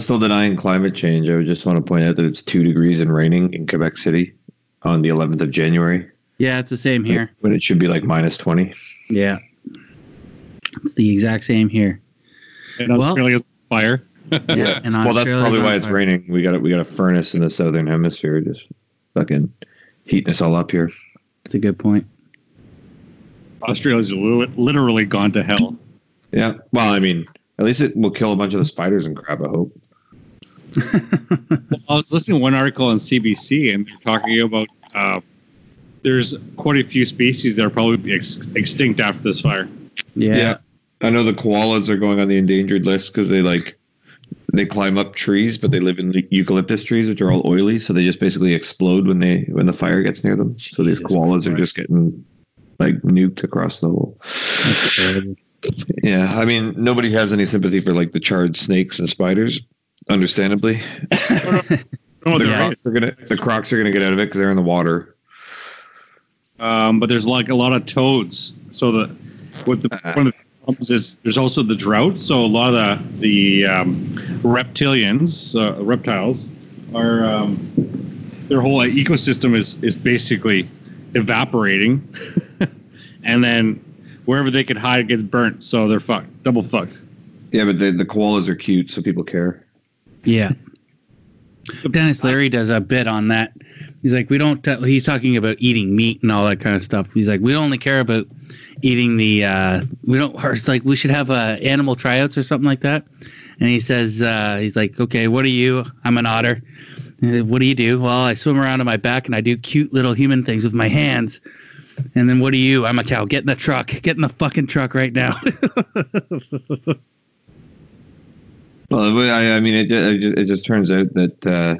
everyone's still denying climate change, I would just want to point out that it's two degrees and raining in Quebec City on the 11th of January. Yeah, it's the same here. When it should be like minus 20. Yeah. It's the exact same here. And Australia's fire. Yeah. And well, that's probably why it's fire. raining. We got a, we got a furnace in the southern hemisphere, just fucking heating us all up here. That's a good point. Australia's literally gone to hell. Yeah. Well, I mean, at least it will kill a bunch of the spiders and crap. I hope. I was listening to one article on CBC, and they're talking about uh, there's quite a few species that are probably ex- extinct after this fire. Yeah. yeah. I know the koalas are going on the endangered list because they like they climb up trees, but they live in the eucalyptus trees, which are all oily, so they just basically explode when they when the fire gets near them. so these Jesus koalas are just getting like nuked across the whole. Yeah, I mean nobody has any sympathy for like the charred snakes and spiders, understandably. The crocs are gonna the crocs are gonna get out of it because they're in the water. Um, but there's like a lot of toads. So the with the one of the problems is there's also the drought. So a lot of the the um, reptilians, uh, reptiles, are um, their whole ecosystem is is basically evaporating, and then wherever they could hide gets burnt. So they're fucked, double fucked. Yeah, but the the koalas are cute, so people care. Yeah. Denis Leary does a bit on that. He's like, we don't. Uh, he's talking about eating meat and all that kind of stuff. He's like, we only care about eating the. Uh, we don't. Or it's like we should have uh, animal tryouts or something like that. And he says, uh, he's like, okay, what are you? I'm an otter. What do you do? Well, I swim around on my back and I do cute little human things with my hands. And then what are you? I'm a cow. Get in the truck. Get in the fucking truck right now. Well, I, I mean, it, it it just turns out that uh,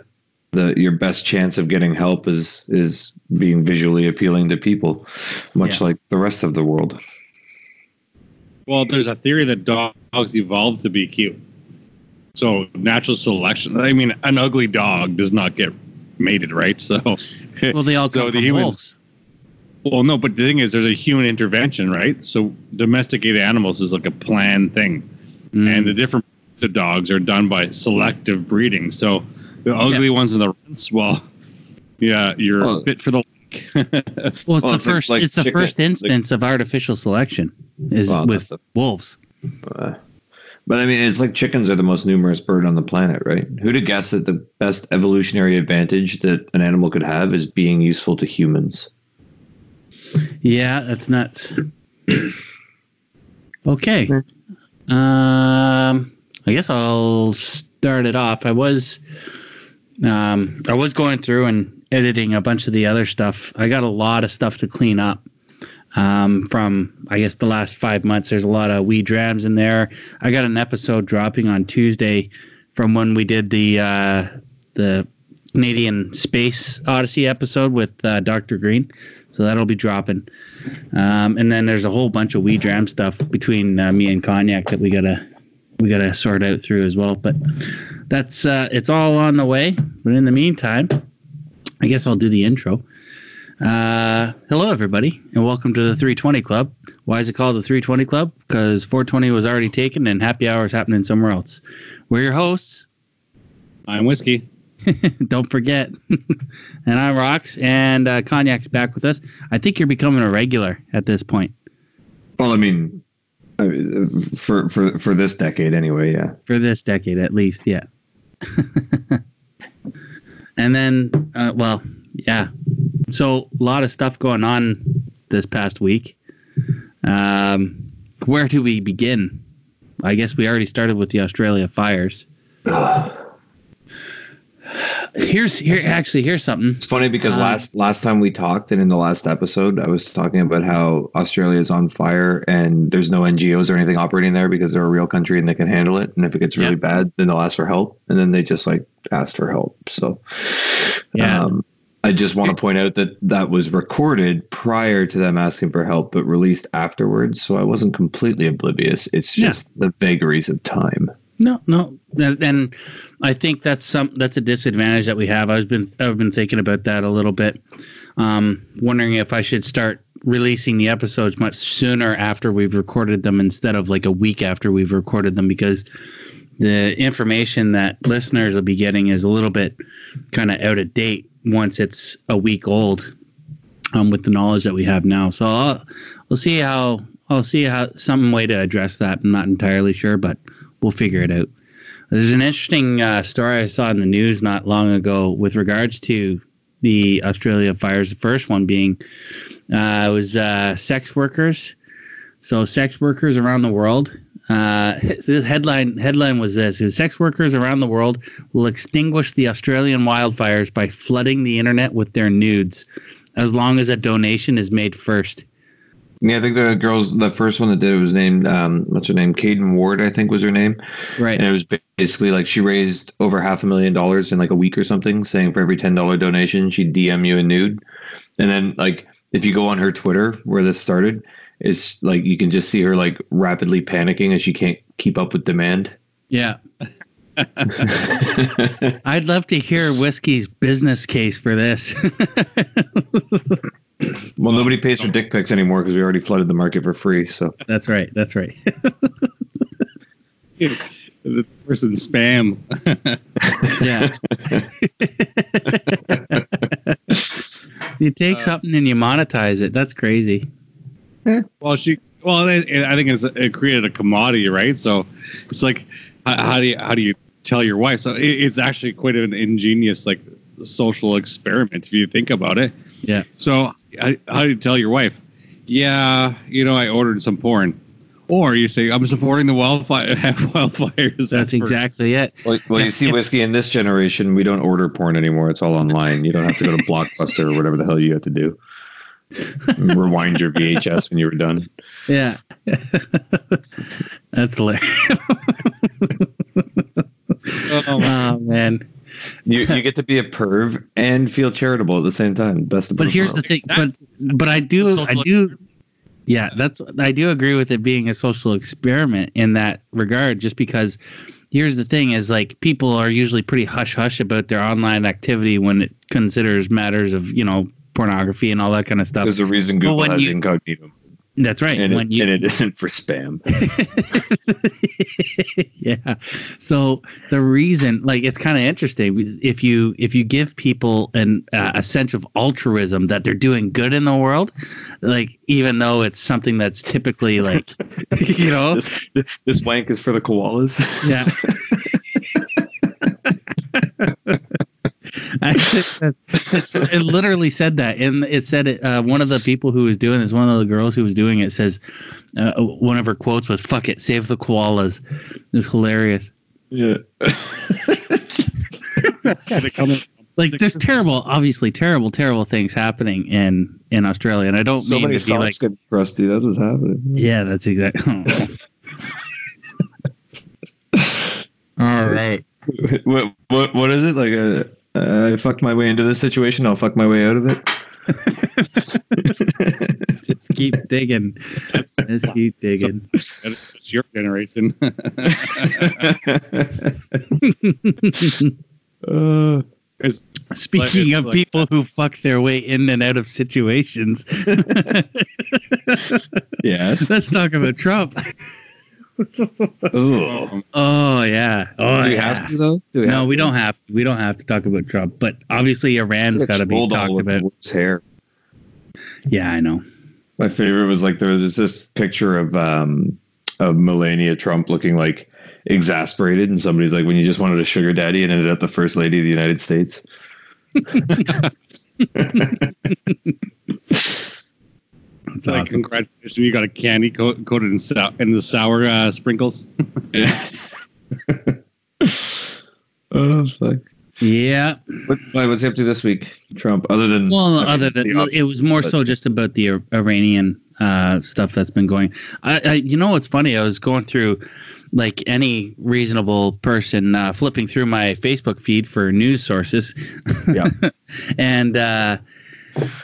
the your best chance of getting help is is being visually appealing to people, much Yeah. like the rest of the world. Well, there's a theory that dogs evolved to be cute. So natural selection. I mean, an ugly dog does not get mated, right? So, well, they all So come the humans- wolves. well, no, but the thing is, there's a human intervention, right? So domesticated animals is like a planned thing, Mm. and the different breeds of dogs are done by selective breeding. So the ugly ones and the rents, well, yeah, you're Well- fit for the. Well, it's Well, the it's first. like it's the chicken- first like- instance of artificial selection is Well, with that's wolves. Uh, but I mean, it's like chickens are the most numerous bird on the planet, right? Who'd have guessed that the best evolutionary advantage that an animal could have is being useful to humans? Yeah, that's nuts. okay. Um, I guess I'll start it off. I was, um, I was going through and editing a bunch of the other stuff. I got a lot of stuff to clean up. Um, from I guess the last five months, there's a lot of wee drams in there. I got an episode dropping on Tuesday from when we did the uh, the Canadian Space Odyssey episode with uh, Dr. Green. So that'll be dropping. Um, and then there's a whole bunch of wee dram stuff between uh, me and Cognac that we gotta we gotta sort out through as well. But that's uh, it's all on the way. But in the meantime, I guess I'll do the intro. Uh, hello, everybody, and welcome to the 320 Club. Why is it called the 320 Club? Because 420 was already taken and happy hour is happening somewhere else. We're your hosts. I'm whiskey. Don't forget. and I'm Rox, and uh, Cognac's back with us. I think you're becoming a regular at this point Well, I mean, I mean, for for for this decade anyway. Yeah. for this decade, at least. Yeah. and then, uh, well, yeah. So a lot of stuff going on this past week. Um, where do we begin? I guess we already started with the Australia fires. Here's here actually here's something. It's funny because Um, last last time we talked, and in the last episode, I was talking about how Australia is on fire and there's no NGOs or anything operating there because they're a real country and they can handle it. And if it gets really Yeah. bad, then they'll ask for help, and then they just like asked for help. So, Yeah. um, I just want to point out that that was recorded prior to them asking for help, but released afterwards. So I wasn't completely oblivious. It's Yeah. just the vagaries of time. No, no, and, and I think that's some that's a disadvantage that we have. I've been I've been thinking about that a little bit, um, wondering if I should start releasing the episodes much sooner after we've recorded them instead of like a week after we've recorded them because the information that listeners will be getting is a little bit kind of out of date once it's a week old um, with the knowledge that we have now. So I'll, we'll see how I'll see how some way to address that. I'm not entirely sure, but we'll figure it out. There's an interesting uh, story I saw in the news not long ago with regards to the Australia fires. The first one being uh, it was uh, sex workers. So sex workers around the world. Uh, the headline headline was this: Sex workers around the world will extinguish the Australian wildfires by flooding the internet with their nudes, as long as a donation is made first. Yeah, I think the girls, the first one that did it was named, um, what's her name? Kaylen Ward, I think was her name. Right. And it was basically like she raised over half a million dollars in like a week or something, saying for every $10 donation, she'd DM you a nude. And then, like, if you go on her Twitter where this started, it's like you can just see her like rapidly panicking as she can't keep up with demand. Yeah. I'd love to hear Whiskey's business case for this. well, nobody pays for dick pics anymore because we already flooded the market for free. So that's right. That's right. the person spam. yeah. you take uh, something and you monetize it. That's crazy. Well, she. Well, I think it's, it created a commodity, right? So it's like, how do you how do you tell your wife? So it's actually quite an ingenious like social experiment if you think about it. Yeah. So how do you tell your wife? Yeah, you know, I ordered some porn. Or you say, I'm supporting the wildfire, wildfires. That's exactly it. Well, well you see, Whiskey, in this generation, we don't order porn anymore. It's all online. You don't have to go to Blockbuster or whatever the hell you have to do. Rewind your VHS when you were done. Yeah. That's hilarious. oh, oh, man. Oh, You you get to be a perv and feel charitable at the same time. Best of But here's the thing, but but I do I do yeah, that's I do agree with it being a social experiment in that regard, just because here's the thing is like people are usually pretty hush hush about their online activity when it considers matters of, you know, pornography and all that kind of stuff. There's a reason Google has you, incognito. That's right. And, it, you, and it isn't for spam. yeah. So the reason, like, it's kind of interesting if you if you give people an uh, a sense of altruism that they're doing good in the world, like even though it's something that's typically like, you know, this, this wank is for the koalas. Yeah. it literally said that, and it said it. Uh, one of the people who was doing this, one of the girls who was doing it, says uh, one of her quotes was "fuck it, save the koalas." It was hilarious. Yeah. like there's terrible, obviously terrible, terrible things happening in in Australia, and I don't so mean many to be like getting crusty. That's what's happening. Yeah, that's exactly. All right. What what what is it like? A uh, I fucked my way into this situation. I'll fuck my way out of it. Just keep digging. Just keep digging. It's your generation. uh, Speaking of like people that. who fuck their way in and out of situations. yes. Let's talk about Trump. Ooh. Oh yeah. Oh, Do we yeah. have to though? We no, we to? don't have to. We don't have to talk about Trump, but obviously Iran's got to be talked about. His hair. Yeah, I know. My favorite was like there was this picture of um of Melania Trump looking like exasperated, and somebody's like, "When you just wanted a sugar daddy and ended up the first lady of the United States." It's like awesome. congratulations, you got a candy coat, coated in, sou- in the sour uh, sprinkles. yeah. oh fuck. Yeah. What, what's up to this week, Trump? Other than well, I mean, other than it was more but, so just about the Iranian uh, stuff that's been going. I, I, you know, what's funny? I was going through like any reasonable person uh, flipping through my Facebook feed for news sources. Yeah. and uh,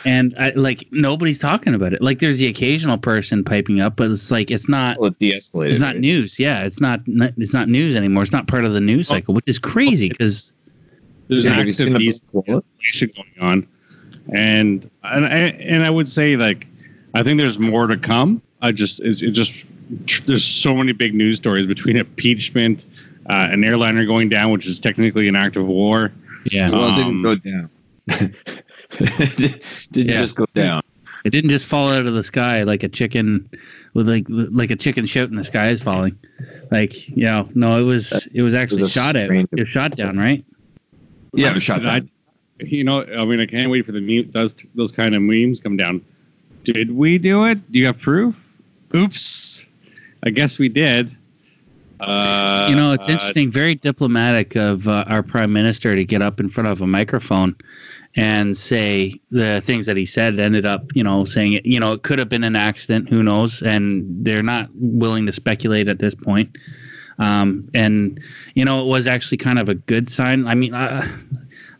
and I, like nobody's talking about it. Like there's the occasional person piping up, but it's like it's not. Well, it de-escalated. It's not right? news. Yeah, it's not. It's not news anymore. It's not part of the news cycle, which is crazy because there's yeah, an active investigation going on, and and I, and I would say like I think there's more to come. I just it, it just there's so many big news stories between impeachment, uh, an airliner going down, which is technically an act of war. Yeah. Well, it didn't Um, go down. didn't Yeah. just go down. It didn't just fall out of the sky like a chicken with like like a chicken shout in the sky is falling. Like, you know, no, it was it was actually was shot at. strange- It was shot down, right? Yeah, it was shot I- down. you know, I mean, I can't wait for the meme, those those kind of memes come down. Did we do it? Do you have proof? Oops. I guess we did. Uh, you know, it's uh, interesting, very diplomatic of uh, our prime minister to get up in front of a microphone and say the things that he said ended up, you know, saying it, you know, it could have been an accident, who knows? And they're not willing to speculate at this point. Um, and you know, it was actually kind of a good sign. I mean, uh,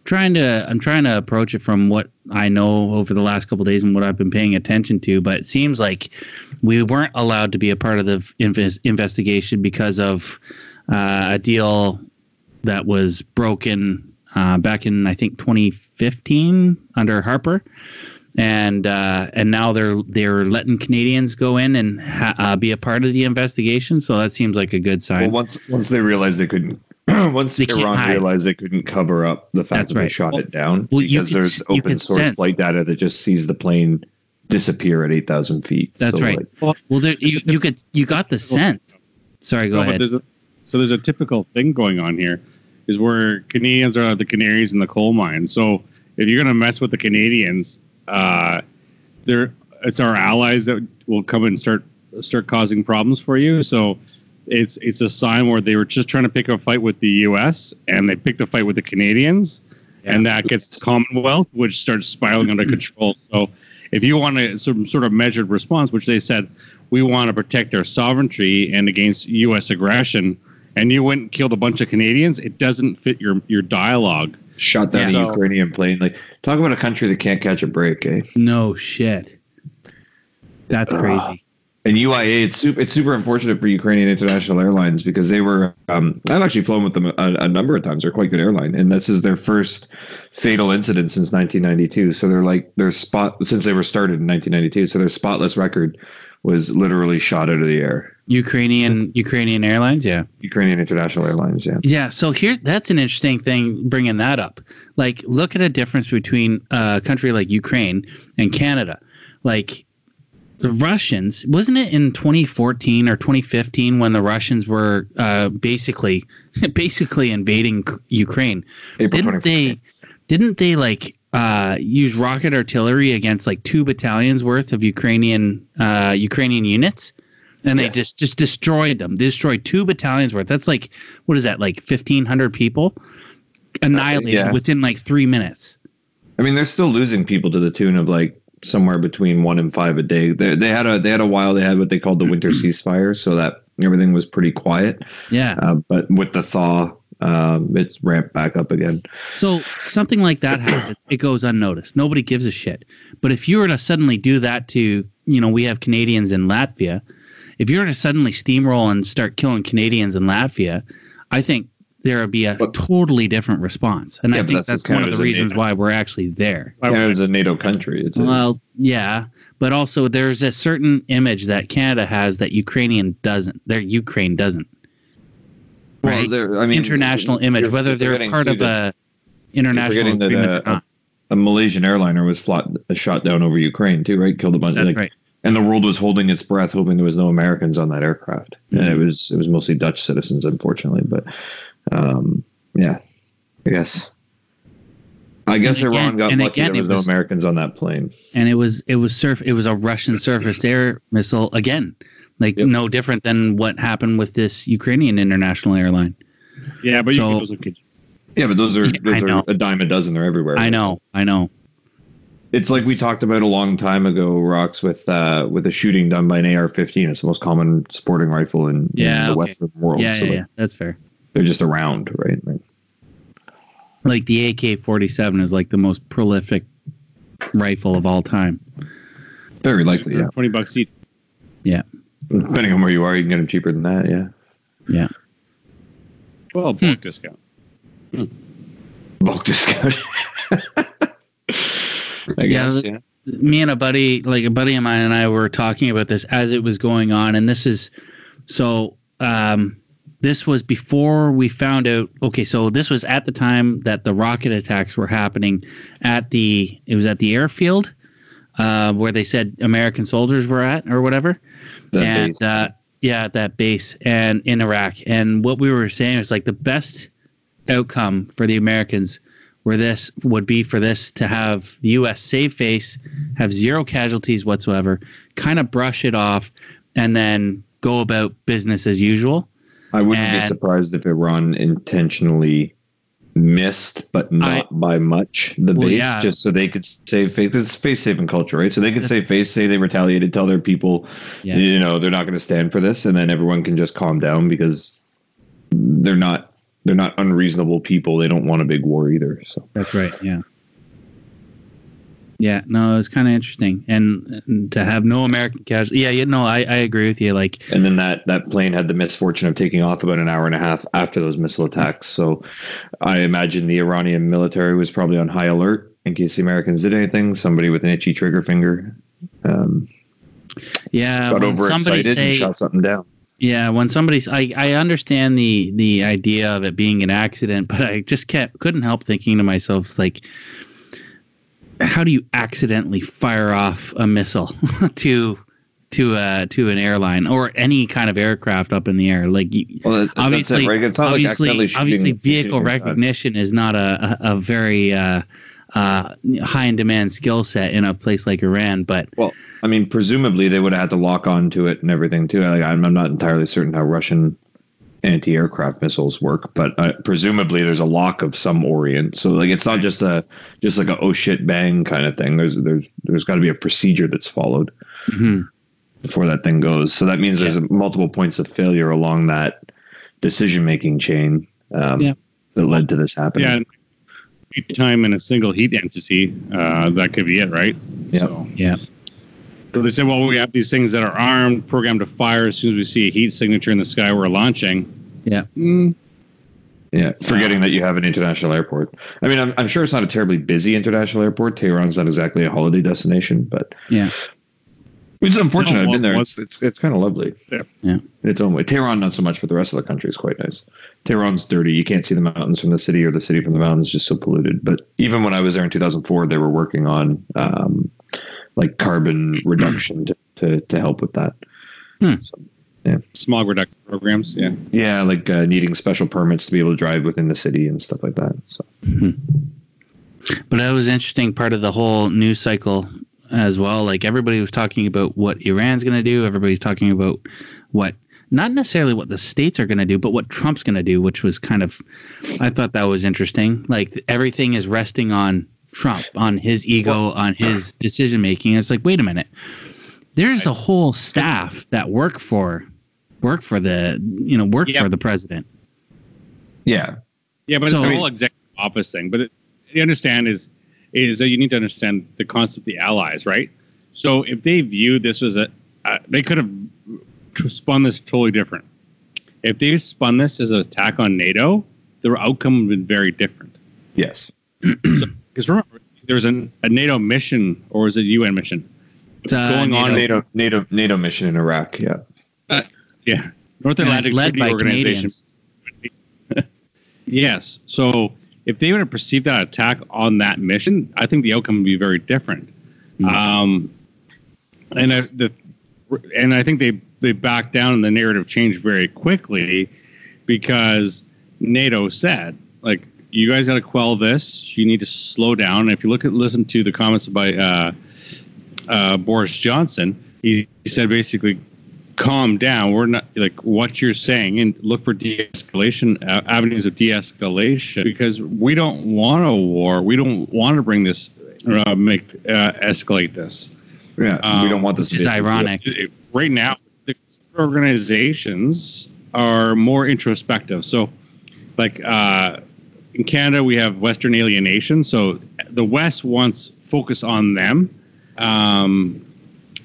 trying to I'm trying to approach it from what I know over the last couple days and what I've been paying attention to, but it seems like we weren't allowed to be a part of the inves- investigation because of uh, a deal that was broken uh, back in I think 2015 under Harper, and uh, and now they're they're letting Canadians go in and ha- uh, be a part of the investigation. So that seems like a good sign. Well, once once they realized they couldn't, once They Iran realized they couldn't cover up the fact That's that they shot Well- it down, well, you because could there's s- you open source sense- flight data that just sees the plane disappear at eight thousand feet. That's So, right. like, well, there, you you could you got the sense. Sorry, go no, ahead. there's a, so there's a typical thing going on here, is where Canadians are the canaries in the coal mine. So if you're gonna mess with the Canadians, uh, they're it's our allies that will come and start start causing problems for you. So it's it's a sign where they were just trying to pick a fight with the U.S. and they picked a fight with the Canadians, and that gets the Commonwealth, which starts spiraling under control. So if you want a some sort of measured response, which they said we want to protect our sovereignty and against U.S. aggression, and you went and killed a bunch of Canadians, it doesn't fit your your dialogue. shot down Yeah. a Ukrainian plane. Like, talk about a country that can't catch a break, eh? no shit. That's Ah. crazy. And UIA, it's super, it's super unfortunate for Ukrainian International Airlines because they were. Um, I've actually flown with them a, a number of times. They're quite good airline, and this is their first fatal incident since 1992. So they're like they're spot since they were started in 1992. So their spotless record was literally shot out of the air. Ukrainian Ukrainian Airlines, yeah. Ukrainian International Airlines, yeah. Yeah, so here's that's an interesting thing bringing that up. Like, look at a difference between a country like Ukraine and Canada. Like, the Russians, wasn't it in 2014 or 2015 when the Russians were uh, basically basically invading Ukraine? April Didn't 24th. they? Didn't they like uh, use rocket artillery against like two battalions worth of Ukrainian uh, Ukrainian units? And they Yes. just just destroyed them. They destroyed two battalions worth. That's like what is that? Like fifteen hundred people annihilated yeah. within like three minutes. I mean, they're still losing people to the tune of like somewhere between one and five a day. They, they had a they had a while they had what they called the winter ceasefire, so that everything was pretty quiet. Yeah. Uh, but with the thaw, um, it's ramped back up again. So something like that happens. It goes unnoticed. Nobody gives a shit. But if you were to suddenly do that to, you know, we have Canadians in Latvia. If you were to suddenly steamroll and start killing Canadians in Latvia, I think there would be a But- totally different response. And Yeah, I think that's that's, one of of the reasons NATO. why we're actually there. Canada's a NATO country. It's a, Well, yeah, but also there's a certain image that Canada has that Ukrainian doesn't. Their Ukraine doesn't. Well, right? I mean, International image, whether they're part of that a international that, uh, or not. a Malaysian airliner was flat, shot down over Ukraine too, right? Killed a bunch. That's like, right. And the world was holding its breath, hoping there was no Americans on that aircraft. And it Mhm. was it was mostly Dutch citizens, unfortunately. But um, yeah, I guess. I guess And again- Iran got and lucky again, there it was, no Americans on that plane. and it was it was surf it was a Russian surface air missile again, like Yep. no different than what happened with this Ukrainian international airline. Yeah, but So- you can Yeah, but those are those are a dime a dozen. They're everywhere. I know, I know. It's like we talked about a long time ago, Rox with uh, with a shooting done by an AR-15. It's the most common sporting rifle in, in the okay. Western world. Yeah, so yeah, like, yeah, that's fair. they're just around, right? Like, Like the AK-47 is like the most prolific rifle of all time. very likely, yeah. twenty bucks each. Depending on where you are, you can get them cheaper than that. Yeah. Yeah. Well, Hmm. bulk discount. bulk discount. I Yeah, guess, the- yeah. me and a buddy, like a buddy of mine and I were talking about this as it was going on. And this is so, um, this was before we found out. Okay, so this was at the time that the rocket attacks were happening at the. It was at the airfield uh, where they said American soldiers were at or whatever. That and base. Uh, yeah, at that base and in Iraq. And what we were saying was like the best outcome for the Americans where this would be for this to have the U.S. save face, have zero casualties whatsoever, kind of brush it off, and then go about business as usual. I wouldn't be surprised if Iran intentionally missed, but not by much, the Well, base, yeah. just so they could save face. It's face saving culture, right? So they could save face, say they retaliated, tell their people, Yeah. you know, they're not going to stand for this, and then everyone can just calm down because they're not they're not unreasonable people. They don't want a big war either. So That's right. Yeah. Yeah, no, it was kind of interesting, and, and to have no American casualties. Yeah, you know, I, I agree with you. Like, and then that that plane had the misfortune of taking off about an hour and a half after those missile attacks. So I imagine the Iranian military was probably on high alert in case the Americans did anything. Somebody with an itchy trigger finger um, yeah, got overexcited say, and shot something down. Yeah, when somebody's I, I understand the the idea of it being an accident, but I just kept couldn't help thinking to myself like how do you accidentally fire off a missile to to uh to an airline or any kind of aircraft up in the air like Well, obviously it, right? Like obviously accidentally shooting- obviously vehicle shooting a gun. recognition is not a a, a very uh uh high in demand skill set in a place like Iran but Well, I mean, presumably they would have had to lock on to it and everything too. Like, I'm, I'm not entirely certain how Russian anti-aircraft missiles work, but uh, presumably there's a lock of some orient. So like, it's not just a just like a oh shit bang kind of thing. There's there's there's got to be a procedure that's followed mhm. before that thing goes. So that means there's multiple points of failure along that decision making chain um, Yeah. that led to this happening. Yeah, each time in a single heat entity, uh, that could be it, right? Yeah. So, yeah so they said, well, we have these things that are armed, programmed to fire as soon as we see a heat signature in the sky, we're launching. yeah Mm, Yeah, forgetting that you have an international airport. I mean, I'm, I'm sure it's not a terribly busy international airport. Tehran's not exactly a holiday destination, but yeah it's unfortunate. I've been there. It's, it's, it's kind of lovely. Yeah. Yeah. In its own way. Tehran, not so much, but the rest of the country is quite nice. Tehran's dirty. You can't see the mountains from the city or the city from the mountains, just so polluted. But even when I was there in 2004, they were working on um, like carbon hmm. reduction to, to, to help with that. Hmm. smog reduction programs. Yeah. Yeah, like uh, needing special permits to be able to drive within the city and stuff like that. So hmm. But that was interesting part of the whole news cycle as well. Like everybody was talking about what Iran's going to do. Everybody's talking about what not necessarily what the states are going to do, but what Trump's going to do, which was kind of I thought that was interesting. Like everything is resting on Trump, on his ego, on his decision making. It's like, wait a minute. There's a whole staff that work for work for the you know work Yeah. for the president. yeah, Yeah, but So- it's the whole executive office thing. But it, you understand is is that you need to understand the concept of the allies, right? So if they view this as a, uh, they could have spun this totally different. If they spun this as an attack on NATO, the outcome would have been very different. yes. Because remember, there's an, a NATO mission or is it a UN mission It's, uh, going on? NATO, NATO, NATO mission in Iraq. Yeah. Yeah, North atlantic-led Treaty by Organization. Yes. So if they were to perceive that attack on that mission, I think the outcome would be very different. Mhm. Um, and I, the and I think they they backed down and the narrative changed very quickly because NATO said like you guys got to quell this. You need to slow down. And if you look at listen to the comments by uh, uh, Boris Johnson, he, he said basically calm down. We're not like what you're saying and look for de-escalation uh, avenues of de-escalation because we don't want a war. We don't want to bring this uh, make uh, escalate this. Yeah. we Um, don't want this Which to be a big deal. ironic. Right now, the organizations are more introspective. So, like uh, in Canada, we have Western alienation. So the West wants focus on them. Um,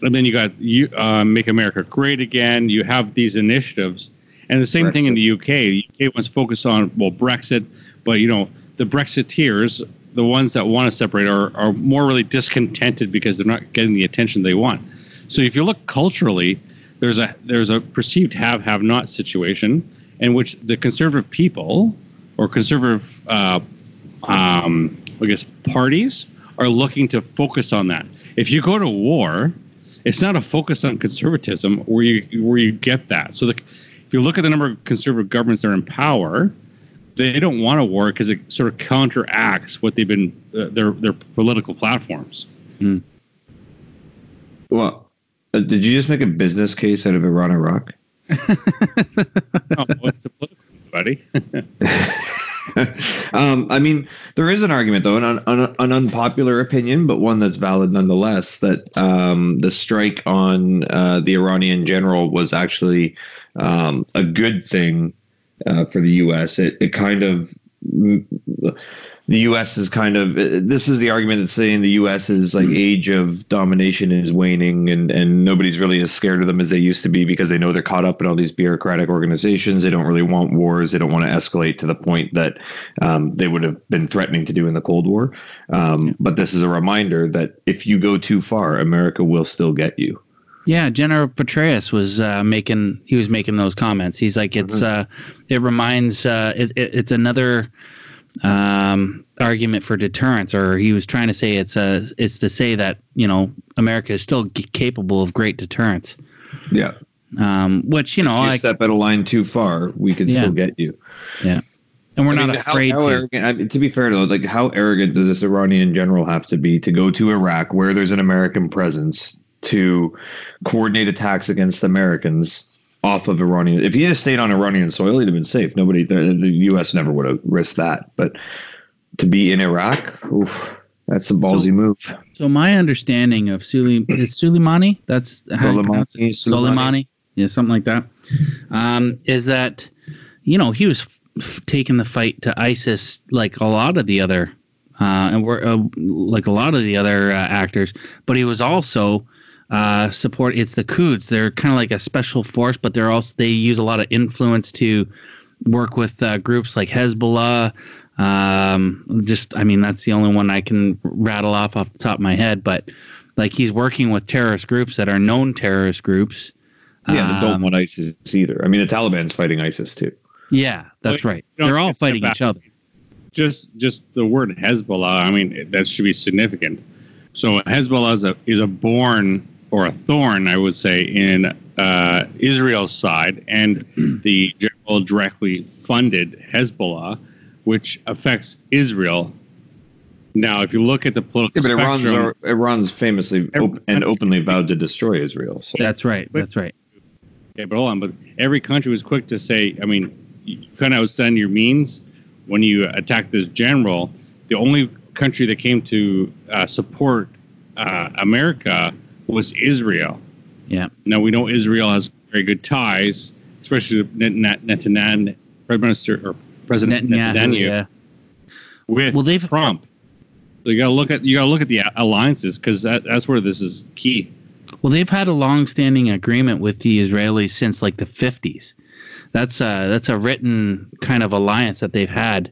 and then you got you uh, make America great again. You have these initiatives, and the same thing in the UK. The UK wants focus on well Brexit, but you know the Brexiteers, the ones that want to separate, are are more really discontented because they're not getting the attention they want. So if you look culturally, there's a there's a perceived have have not situation, in which the conservative people or conservative, uh, um, I guess, parties are looking to focus on that. If you go to war, it's not a focus on conservatism where you where you get that. So the, if you look at the number of conservative governments that are in power, they don't want a war because it sort of counteracts what they've been uh, their their political platforms. Well, uh, did you just make a business case out of Iran Iraq? oh, what's the political, buddy? um, I mean, there is an argument, though, an, an, an, unpopular opinion, but one that's valid nonetheless, that um, the strike on uh, the Iranian general was actually um, a good thing uh, for the U.S. It, it kind of the U.S. is kind of this is the argument that's saying the U.S. is like age of domination is waning, and and nobody's really as scared of them as they used to be because they know they're caught up in all these bureaucratic organizations. They don't really want wars. They don't want to escalate to the point that um, they would have been threatening to do in the Cold War. Um, but this is a reminder that if you go too far, America will still get you. Yeah, General Petraeus was uh, making he was making those comments. He's like, it's mm-hmm. uh, it reminds uh, it, it, it's another um, argument for deterrence, or he was trying to say it's a it's to say that you know America is still g- capable of great deterrence. Yeah. Um, which you know, if you step out of line too far, we can yeah. still get you. Yeah. And we're I not afraid how, how to. Arrogant, I mean, to be fair though, like how arrogant does this Iranian general have to be to go to Iraq where there's an American presence to coordinate attacks against Americans off of Iranian. If he had stayed on Iranian soil, he'd have been safe. Nobody, the, the U.S. never would have risked that. But to be in Iraq, oof, that's a ballsy so, move. So my understanding of Suli is Soleimani. That's Soleimani. Soleimani. Yeah, something like that. Um, is that you know he was f- taking the fight to ISIS like a lot of the other. Uh, and we're uh, like a lot of the other uh, actors, but he was also uh, support. It's the Quds. They're kind of like a special force, but they're also they use a lot of influence to work with uh, groups like Hezbollah. Um, just, I mean, that's the only one I can rattle off off the top of my head. But like he's working with terrorist groups that are known terrorist groups. Yeah, um, don't want ISIS either. I mean, the Taliban's fighting ISIS too. Yeah, that's right. They're all fighting each other. Just, just the word Hezbollah. I mean, that should be significant. So Hezbollah is a is a born or a thorn, I would say, in uh, Israel's side, and the general directly funded Hezbollah, which affects Israel. Now, if you look at the political, yeah, but Iran's, are, Iran's famously op- and openly vowed to destroy Israel. So. That's right. That's right. Okay, but hold on. But every country was quick to say, I mean, you kind of outstand your means when you attack this general. The only country that came to uh, support uh, America was Israel. Yeah. Now we know Israel has very good ties, especially Netanyahu, Prime Minister or President Netanyahu, Netanyahu yeah. with well, they've, Trump. So you got to look at you got to look at the alliances because that, that's where this is key. Well, they've had a long-standing agreement with the Israelis since like the 50s. That's a that's a written kind of alliance that they've had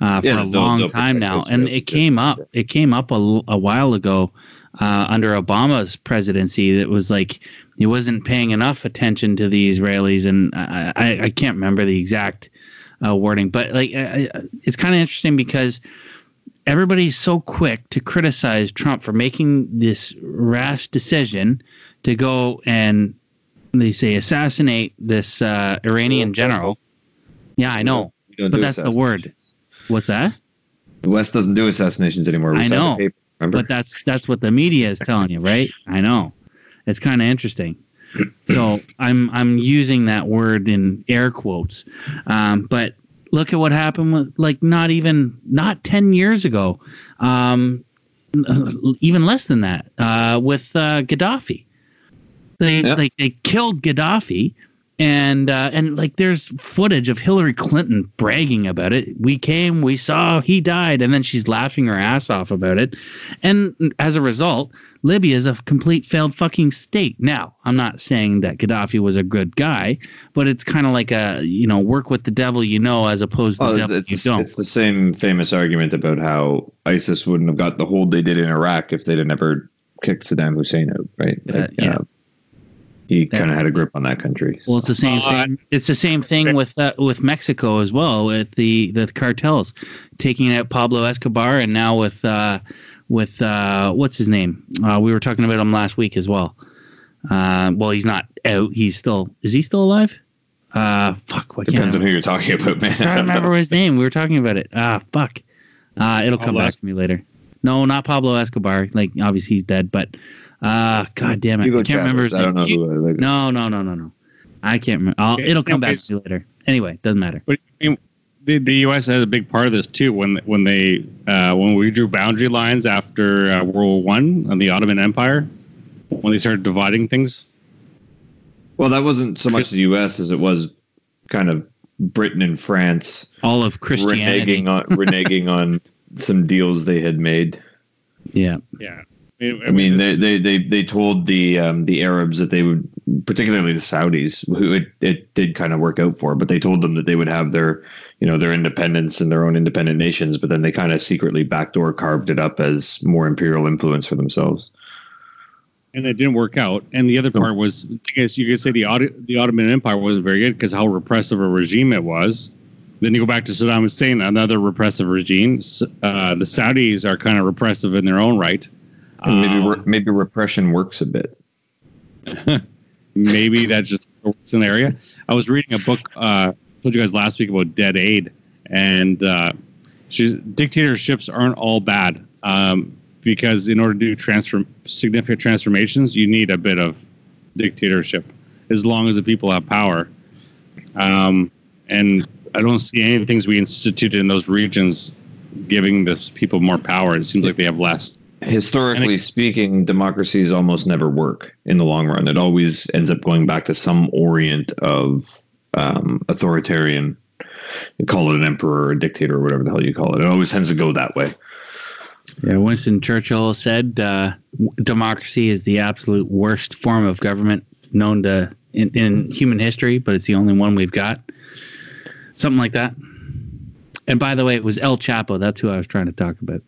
uh, for yeah, a long time now, and it came up. It came up a, a while ago uh, under Obama's presidency that was like he wasn't paying enough attention to the Israelis, and I, I, I can't remember the exact uh, wording, but like I, it's kind of interesting because everybody's so quick to criticize Trump for making this rash decision to go and they say assassinate this uh, Iranian general. Yeah, I know, but that's the word. What's that? The West doesn't do assassinations anymore. We I know. Remember? But that's that's what the media is telling you, right? I know. It's kind of interesting. So I'm I'm using that word in air quotes, um, but look at what happened with like not even not ten years ago, um, even less than that uh, with uh, Gaddafi. They yeah. like they killed Gaddafi and uh, and like there's footage of Hillary Clinton bragging about it. We came, we saw, he died, and then she's laughing her ass off about it. And as a result, Libya is a complete failed fucking state. Now, I'm not saying that Gaddafi was a good guy, but it's kind of like a you know work with the devil you know as opposed to the devil you don't. It's the same famous argument about how ISIS wouldn't have got the hold they did in Iraq if they'd have never kicked Saddam Hussein out, right? Uh, like, uh, yeah. He kind of had a grip on that country. Well, it's the same Uh, thing. It's the same thing with uh, with Mexico as well, with the the cartels taking out Pablo Escobar, and now with uh, with uh, what's his name? Uh, we were talking about him last week as well. Uh, well, he's not out. He's still. Is he still alive? Uh, fuck. What Depends on who you're talking about, man. I don't remember his name. We were talking about it. Ah, fuck. Uh, it'll come Pablo back to me later. No, not Pablo Escobar. Like obviously he's dead, but uh, god damn it, Hugo I can't remember his Chavez. I don't know who. Like, No, no, no, no, no. I can't remember. I'll, it'll come back to me later. Anyway, doesn't matter. But I mean, the, the U.S. has a big part of this too. When when they uh, when we drew boundary lines after uh, World War One and the Ottoman Empire, when they started dividing things. Well, that wasn't so much the U.S. as it was kind of Britain and France All of Christianity. reneging on reneging on some deals they had made. Yeah. Yeah, I mean, they they they, they told the um, the Arabs that they would, particularly the Saudis, who it, it did kind of work out for, but they told them that they would have their you know their independence and their own independent nations, but then they kind of secretly backdoor carved it up as more imperial influence for themselves. and it didn't work out. And the other part was, I guess you could say the the Ottoman Empire wasn't very good because how repressive a regime it was. Then you go back to Saddam Hussein, another repressive regime. Uh, the Saudis are kind of repressive in their own right. And maybe Um, re- maybe repression works a bit. maybe that's just works in the area. I was reading a book. Uh, told you guys last week about dead aid, and uh, she, dictatorships aren't all bad um, because in order to do transform significant transformations, you need a bit of dictatorship as long as the people have power. Um, and I don't see any of the things we instituted in those regions giving those people more power. It seems like they have less. Historically And speaking, democracies almost never work in the long run. It always ends up going back to some orient of um, authoritarian. You call it an emperor or a dictator or whatever the hell you call it. It always tends to go that way. Yeah. Winston Churchill said, uh, "Democracy is the absolute worst form of government known to in, in human history, but it's the only one we've got." Something like that. And by the way, it was El Chapo. That's who I was trying to talk about.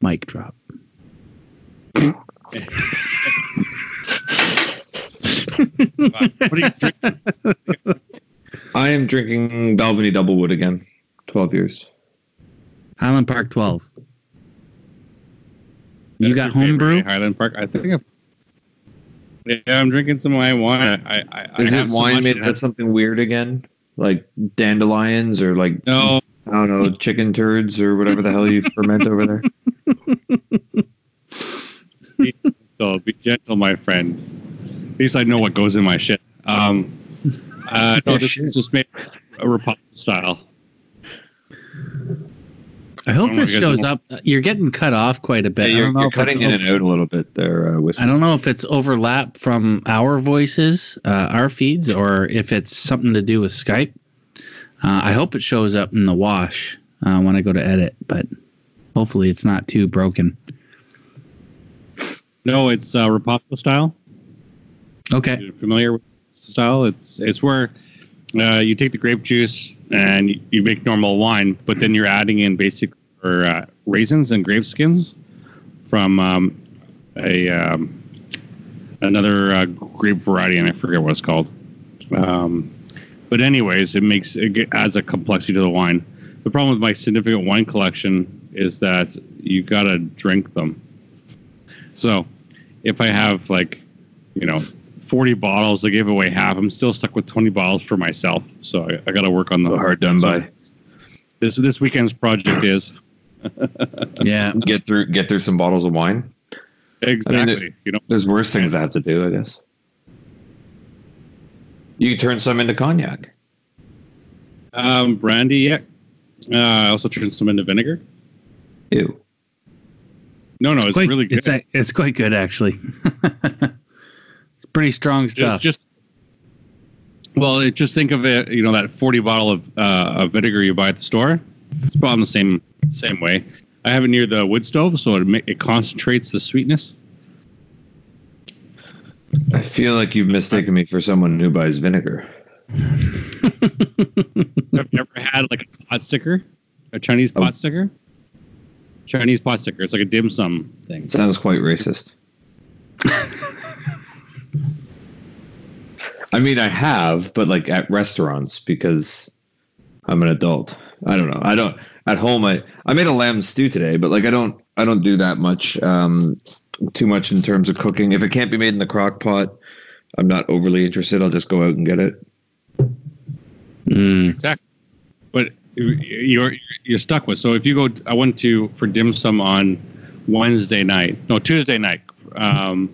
Mic drop. What do you drink? I am drinking Balvenie Doublewood again. Twelve years. Highland Park 12. You got homebrew? Highland Park. I think. I've, yeah, I'm drinking some wine. wine. I, I, I Is have it wine much made that with has- something weird again, like dandelions or like No, I don't know chicken turds or whatever the hell you ferment over there? so be gentle, my friend. At least I know what goes in my shit. Um, uh, no, this is just made a Republic style. I hope I this if you shows up. You're getting cut off quite a bit. Yeah, I you're, don't know you're if cutting it's in over- and out a little bit there. Uh, with I don't know if it's overlap from our voices, uh, our feeds, or if it's something to do with Skype. Uh, I hope it shows up in the wash uh, when I go to edit, but hopefully it's not too broken. No, it's uh, Republic style. Okay. You're familiar with style? It's it's where uh, you take the grape juice and you, you make normal wine, but then you're adding in basic or uh, raisins and grape skins from um, a um, another uh, grape variety, and I forget what it's called. Um, but anyways, it makes it adds a complexity to the wine. The problem with my significant wine collection is that you gotta drink them. So, if I have like, you know, 40 bottles, I gave away half. I'm still stuck with 20 bottles for myself. So I, I got to work on the hard done so by. This this weekend's project is Yeah. Get through get through some bottles of wine. exactly. you know, There's worse things to have to do, I guess. You turn some into cognac. um, brandy. Yeah. Uh, I also turned some into vinegar. Ew. No, no, it's, quite, really good. It's, it's quite good, actually. it's pretty strong stuff. just just well, it, just think of it. You know that 40 bottle of uh, of vinegar you buy at the store. It's about in the same same way. I have it near the wood stove, so it it concentrates the sweetness. I feel like you've mistaken me for someone who buys vinegar. Have you ever had like a pot sticker, a Chinese pot Oh. sticker? Chinese pot sticker. It's like a dim sum thing. Sounds quite racist. I mean, I have, but like at restaurants because I'm an adult. I don't know. I don't at home. I I made a lamb stew today, but like I don't I don't do that much. Um, too much in terms of cooking. If it can't be made in the crock pot, I'm not overly interested. I'll just go out and get it. Mm. Exactly. You're you're stuck with. So if you go, I went to for dim sum on Wednesday night, no Tuesday night, um,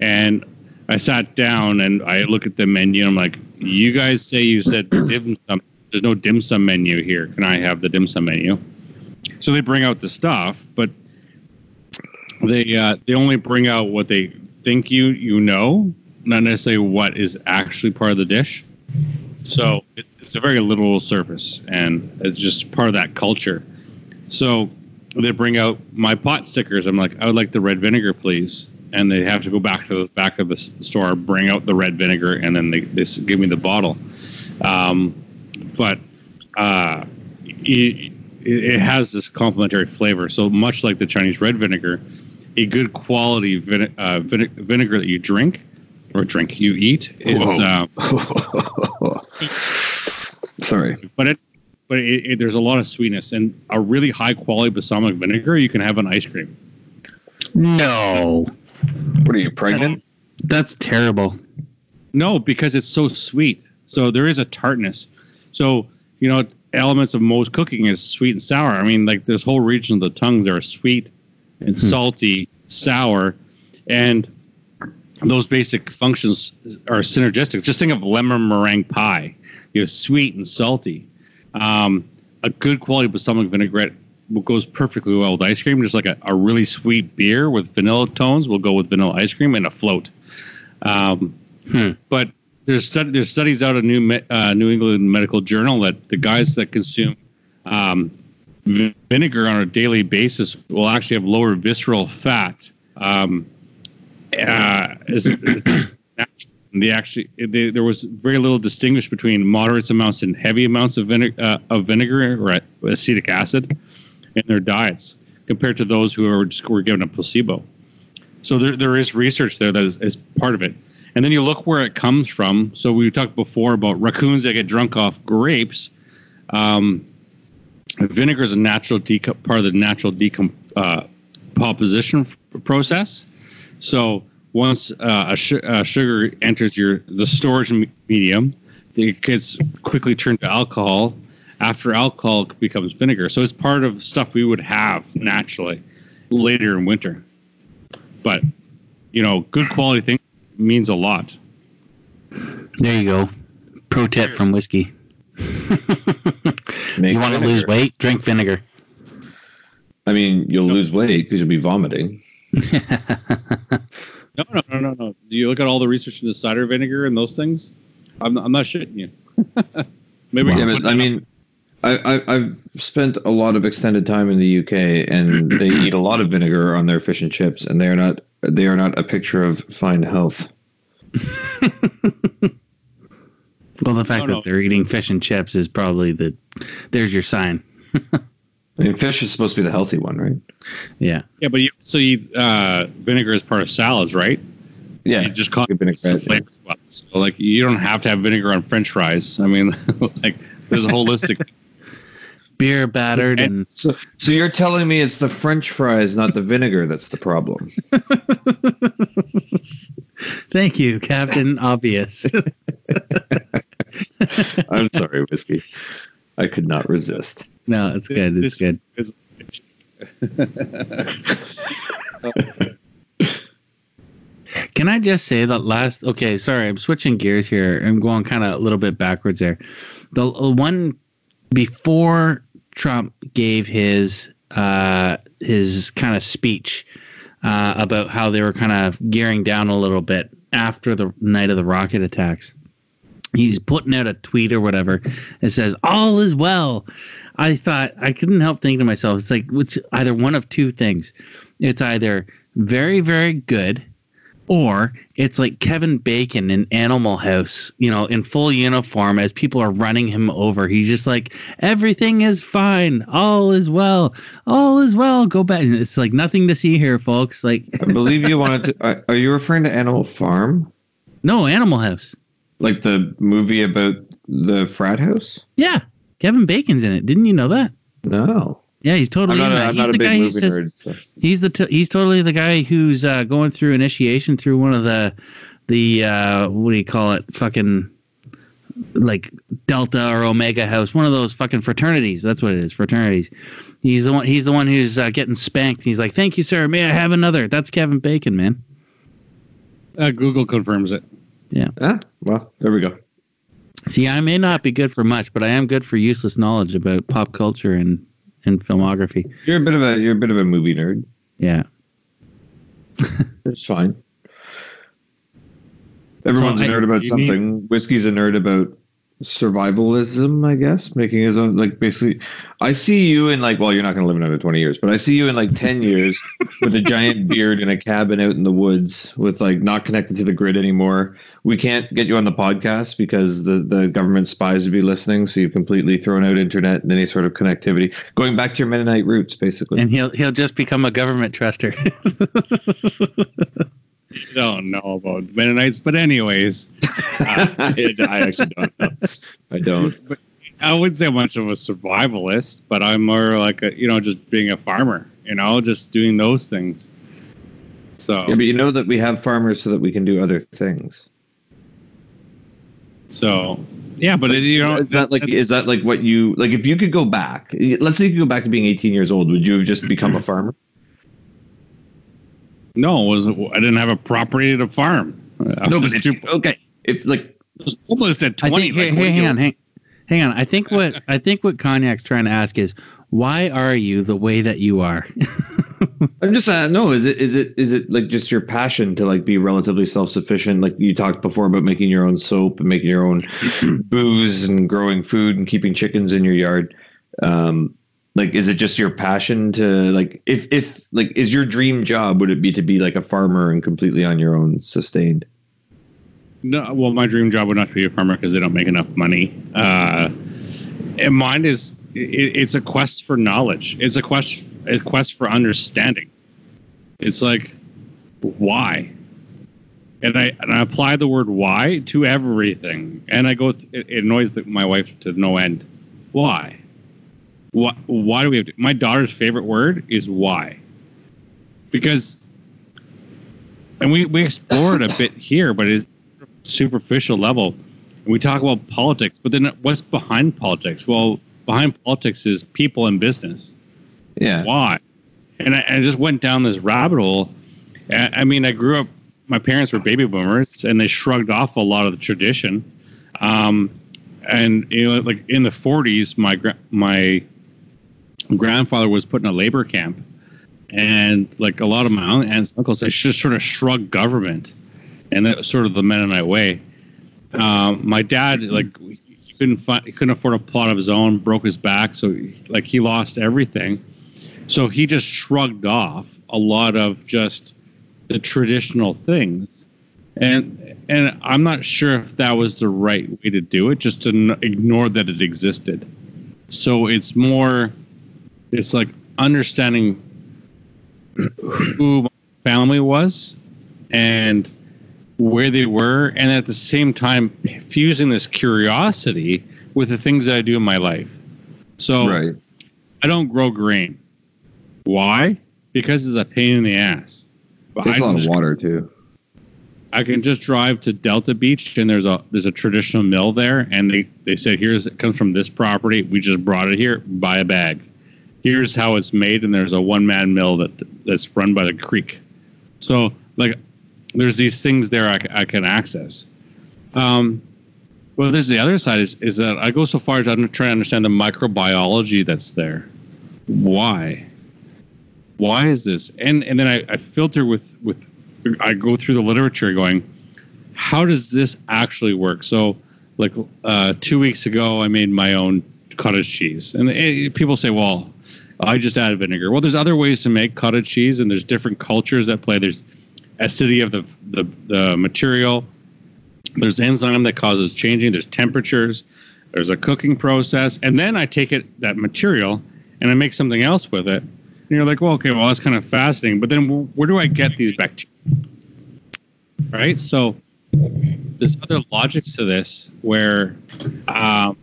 and I sat down and I look at the menu. and I'm like, you guys say you said dim sum. There's no dim sum menu here. Can I have the dim sum menu? So they bring out the stuff, but they uh, they only bring out what they think you you know, not necessarily what is actually part of the dish. So it, it's a very literal surface, and it's just part of that culture. So they bring out my pot stickers. I'm like, I would like the red vinegar, please. And they have to go back to the back of the store, bring out the red vinegar, and then they, they give me the bottle. Um, but uh, it, it has this complementary flavor. So much like the Chinese red vinegar, a good quality uh, vine- vinegar that you drink or drink you eat is. Uh, Sorry. but it but it, it, there's a lot of sweetness and a really high quality balsamic vinegar you can have an ice cream No, What are you pregnant? that's terrible. no because it's so sweet so there is a tartness so you know elements of most cooking is sweet and sour i mean like this whole region of the tongues are sweet and Hmm. salty sour and those basic functions are synergistic just think of lemon meringue pie you know sweet and salty um, a good quality balsamic vinaigrette goes perfectly well with ice cream just like a, a really sweet beer with vanilla tones will go with vanilla ice cream and a float um, Hmm. but there's stud- there's studies out of New Me- uh, New England Medical Journal that the guys that consume um, vinegar on a daily basis will actually have lower visceral fat. Um, uh, is they actually they, there was very little distinguished between moderate amounts and heavy amounts of vinegar uh, of vinegar or acetic acid in their diets compared to those who were just were given a placebo. So there, there is research there that is, is part of it. And then you look where it comes from. So we talked before about raccoons that get drunk off grapes. Um, vinegar is a natural deco- part of the natural decomposition uh, process. So once uh, a, su- uh, sugar enters your the storage me- medium, it gets quickly turned to alcohol. After alcohol becomes vinegar, so it's part of stuff we would have naturally later in winter. But you know, good quality things means a lot. There you go. Pro tip from whiskey. You want to lose weight? Drink vinegar. I mean, you'll lose weight because you'll be vomiting. No, no, no, no, no. Do you look at all the research into cider vinegar and those things? I'm, I'm not shitting you. Maybe Wow. Yeah, I mean, I, I, I've spent a lot of extended time in the UK, and they eat a lot of vinegar on their fish and chips, and they are not they are not a picture of fine health. Well, the fact No, no. that they're eating fish and chips is probably the. There's your sign. I mean, fish is supposed to be the healthy one, right? Yeah. Yeah, but you so you uh, vinegar is part of salads, right? Yeah, You just call Good vinaigrette, some yeah. flavors. well. So like you don't have to have vinegar on French fries. I mean, like there's a holistic. Beer battered and So, so you're telling me it's the French fries, not the vinegar, that's the problem? thank you, Captain Obvious. I'm sorry, whiskey. I could not resist. No, it's good. It's good. this- Can I just say that last? Okay, sorry, I'm switching gears here. I'm going kind of a little bit backwards there. The uh, one before Trump gave his uh, his kind of speech uh, about how they were kind of gearing down a little bit after the night of the rocket attacks. He's putting out a tweet or whatever. It says all is well. I thought I couldn't help thinking to myself, it's like it's either one of two things. It's either very very good or it's like Kevin Bacon in Animal House, you know, in full uniform as people are running him over. He's just like, everything is fine, all is well, all is well. Go back. It's like nothing to see here, folks. Like, I believe you wanted to. Are you referring to Animal Farm, no, Animal House. Like the movie about the frat house? Yeah, Kevin Bacon's in it. Didn't you know that? No, Yeah, he's totally I'm not. in A, that. I'm he's not a the big guy who movie says nerd. so- he's the t- he's totally the guy who's uh, going through initiation through one of the the uh, what do you call it? Fucking like Delta or Omega House, one of those fucking fraternities. That's what it is, fraternities. He's the one. He's the one who's uh, getting spanked. He's like, "Thank you, sir. May I have another?" That's Kevin Bacon, man. Uh, Google confirms it. Ah, well, there we go. See, I may not be good for much, but I am good for useless knowledge about pop culture and and filmography. You're a bit of a you're a bit of a movie nerd. Yeah. It's fine. Everyone's So a I- nerd about you need- something. Whiskey's a nerd about survivalism, I guess, making his own. Like basically, I see you in like. Well, you're not going to live another twenty years, but I see you in like ten years with a giant beard in a cabin out in the woods, with like not connected to the grid anymore. We can't get you on the podcast because the the government spies would be listening. So you've completely thrown out internet and any sort of connectivity. Going back to your Mennonite roots, basically. And he'll he'll just become a government truster. Don't know about Mennonites, but anyways, uh, I, I actually don't know. I don't. I wouldn't say much of a survivalist, but I'm more like a you know just being a farmer, you know, just doing those things. So Yeah, but you know that we have farmers so that we can do other things. so yeah, but it, you know, is that like is that like what you like? If you could go back, let's say you could go back to being 18 years old, would you have just become a farmer? No, it was I didn't have a property to farm. I No, was but if, too- okay, if like I was homeless at I twenty. think, like, hey, hey, hang on, hang, hang on. I think what I think what Cognac's trying to ask is why are you the way that you are? I'm just uh, no, is it is it is it like just your passion to like be relatively self sufficient? Like you talked before about making your own soap and making your own booze and growing food and keeping chickens in your yard. Um, like, is it just your passion to like if if like is your dream job would it be to be like a farmer and completely on your own sustained? No, well, my dream job would not be a farmer because they don't make enough money. Uh, and mine is it, it's a quest for knowledge. It's a quest a quest for understanding. It's like why, and I and I apply the word why to everything, and I go. Th- it, annoys the, my wife to no end. Why? Why? Why do we have to? My daughter's favorite word is why, because. And we, we explore it a bit here, but it's superficial level. We talk about politics, but then what's behind politics? Well, behind politics is people and business. Yeah. Why? And I, I just went down this rabbit hole. I, I mean, I grew up. My parents were baby boomers, and they shrugged off a lot of the tradition. Um, and you know, like in the '40s, my my grandfather was put in a labor camp, and like a lot of my aunts and uncles, they just sort of shrugged government, and that was sort of the Mennonite way. Um, my dad, like, he couldn't find, he couldn't afford a plot of his own, broke his back, so like he lost everything. So he just shrugged off a lot of just the traditional things, and and I'm not sure if that was the right way to do it, just to n- ignore that it existed. So it's more, it's like understanding who my family was and where they were, and at the same time fusing this curiosity with the things that I do in my life. So Right. I don't grow grain. Why? Because it's a pain in the ass. But Takes I a lot of water too. I can just drive to Delta Beach and there's a there's a traditional mill there and they they said here's it comes from this property we just brought it here buy a bag here's how it's made and there's a one man mill that that's run by the creek. So like there's these things there I, I can access. Um well there's the other side is is that I go so far as to try to understand the microbiology that's there. Why? Why is this? And and then I, I filter with with I go through the literature going, how does this actually work? So, like uh, two weeks ago, I made my own cottage cheese, and it, people say, well, I just add vinegar. Well, there's other ways to make cottage cheese, and there's different cultures that play. There's acidity of the, the, the material. There's enzyme that causes changing. There's temperatures. There's a cooking process. And then I take it, that material, and I make something else with it. And you're like, well, okay, well, that's kind of fascinating. But then where, do I get these bacteria? Right? So there's other logics to this where um,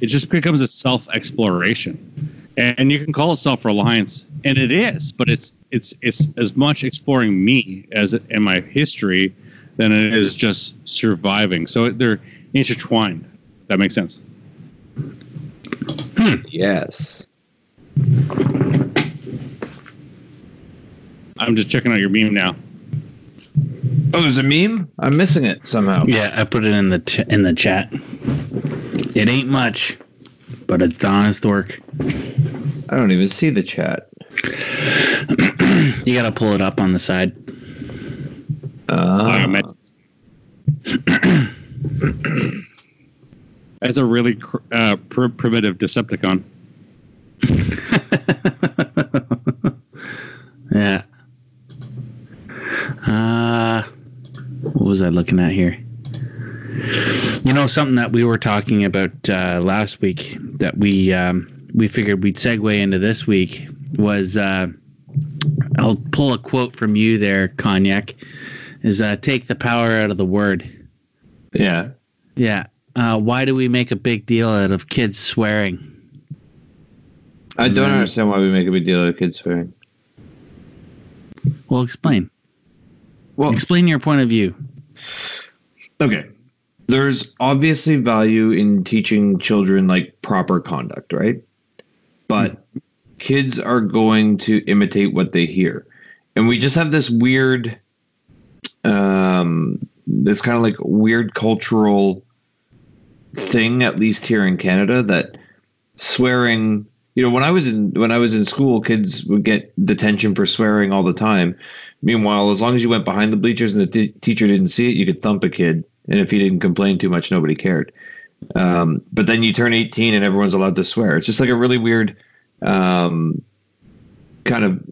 it just becomes a self exploration. And you can call it self reliance, and it is, but it's it's it's as much exploring me as in my history than it is just surviving. So they're intertwined. That makes sense. Hmm. Yes. I'm just checking out your meme now. Oh, there's a meme. I'm missing it somehow. Yeah, I put it in the ch- in the chat. It ain't much, but it's honest work. I don't even see the chat. You got to pull it up on the side. Uh, I meant- That's a really cr- uh, pr- primitive Decepticon. yeah. Uh, what was I looking at here? You know, something that we were talking about uh, last week that we um, we figured we'd segue into this week was uh, I'll pull a quote from you there, Cognac. Is uh, take the power out of the word. yeah. Yeah. Uh, why do we make a big deal out of kids swearing? I don't understand why we make a big deal out of kids swearing. Well, explain. Well, Explain your point of view. okay. There's obviously value in teaching children like proper conduct, right? But kids are going to imitate what they hear. And we just have this weird um this kind of like weird cultural thing at least here in Canada that swearing you know when I was in when I was in school kids would get detention for swearing all the time meanwhile as long as you went behind the bleachers and the t- teacher didn't see it you could thump a kid and if he didn't complain too much nobody cared um, but then you turn 18 and everyone's allowed to swear it's just like a really weird um, kind of